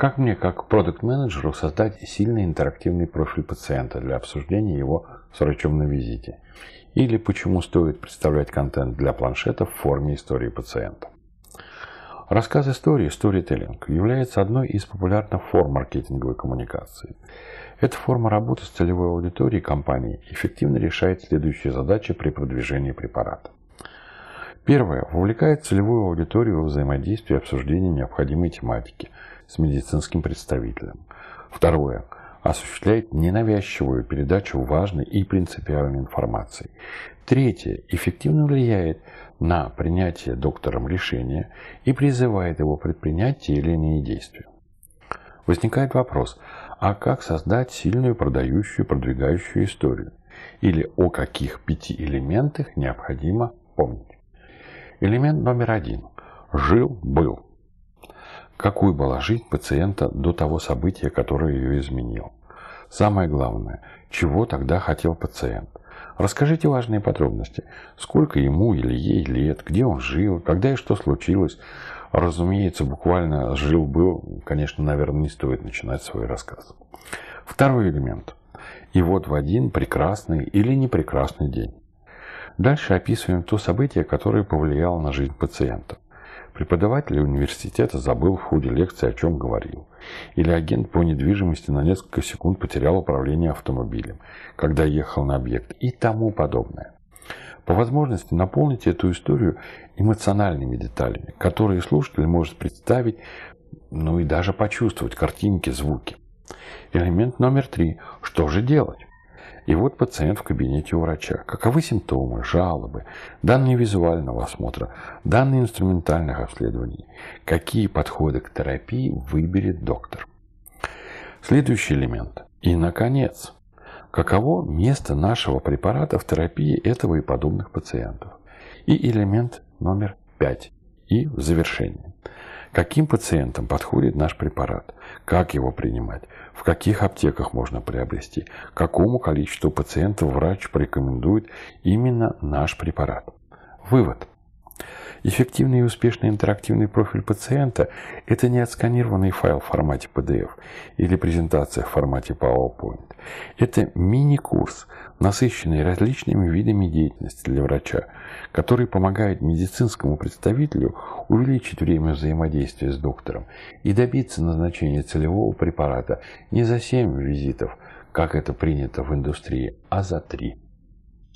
Как мне, как продукт-менеджеру, создать сильный интерактивный профиль пациента для обсуждения его с врачом на визите? Или почему стоит представлять контент для планшета в форме истории пациента? Рассказ истории, storytelling, является одной из популярных форм маркетинговой коммуникации. Эта форма работы с целевой аудиторией компании эффективно решает следующие задачи при продвижении препарата. Первое. Вовлекает целевую аудиторию в взаимодействие и обсуждение необходимой тематики с медицинским представителем. Второе. Осуществляет ненавязчивую передачу важной и принципиальной информации. Третье. Эффективно влияет на принятие доктором решения и призывает его предпринять те или иные действия. Возникает вопрос, а как создать сильную продающую, продвигающую историю? Или о каких пяти элементах необходимо помнить? Элемент номер один. Жил-был. Какой была жизнь пациента до того события, которое ее изменило? Самое главное, чего тогда хотел пациент? Расскажите важные подробности. Сколько ему или ей лет, где он жил, когда и что случилось. Разумеется, буквально жил-был, конечно, наверное, не стоит начинать свой рассказ. Второй элемент. И вот в один прекрасный или непрекрасный день. Дальше описываем то событие, которое повлияло на жизнь пациента. Преподаватель университета забыл в ходе лекции, о чем говорил. Или агент по недвижимости на несколько секунд потерял управление автомобилем, когда ехал на объект и тому подобное. По возможности наполните эту историю эмоциональными деталями, которые слушатель может представить, ну и даже почувствовать картинки, звуки. Элемент номер три. Что же делать? И вот пациент в кабинете у врача. Каковы симптомы, жалобы, данные визуального осмотра, данные инструментальных обследований, какие подходы к терапии выберет доктор. Следующий элемент. И, наконец, каково место нашего препарата в терапии этого и подобных пациентов. И элемент номер пять. И в завершении. Каким пациентам подходит наш препарат? Как его принимать? В каких аптеках можно приобрести? Какому количеству пациентов врач порекомендует именно наш препарат? Вывод. Эффективный и успешный интерактивный профиль пациента – это не отсканированный файл в формате PDF или презентация в формате PowerPoint. Это мини-курс, насыщенный различными видами деятельности для врача, который помогает медицинскому представителю увеличить время взаимодействия с доктором и добиться назначения целевого препарата не за 7 визитов, как это принято в индустрии, а за 3.